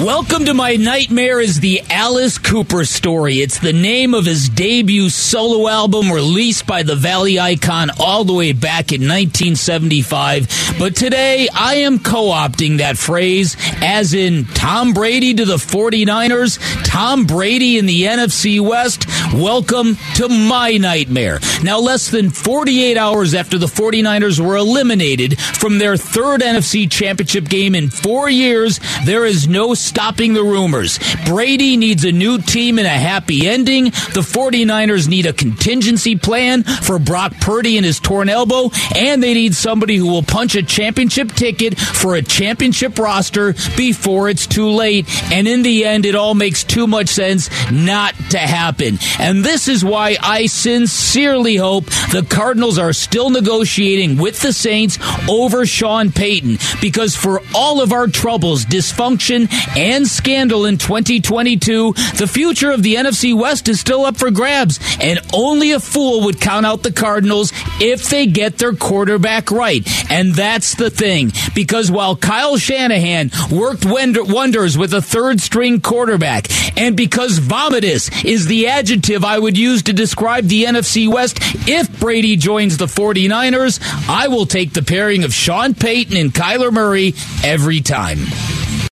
Welcome to My Nightmare is the Alice Cooper story. It's the name of his debut solo album released by the Valley Icon all the way back in 1975. But today I am co-opting that phrase as in Tom Brady to the 49ers, Tom Brady in the NFC West. Welcome to my nightmare. Now less than 48 hours after the 49ers were eliminated from their third NFC championship game in 4 years, there is no stopping the rumors. Brady needs a new team and a happy ending. The 49ers need a contingency plan for Brock Purdy and his torn elbow, and they need somebody who will punch a championship ticket for a championship roster before it's too late. And in the end, it all makes too much sense not to happen. And this is why I sincerely hope the Cardinals are still negotiating with the Saints over Sean Payton because for all of our troubles, dysfunction, and scandal in 2022, the future of the NFC West is still up for grabs, and only a fool would count out the Cardinals if they get their quarterback right. And that's the thing, because while Kyle Shanahan worked wonders with a third string quarterback, and because vomitous is the adjective I would use to describe the NFC West if Brady joins the 49ers, I will take the pairing of Sean Payton and Kyler Murray every time.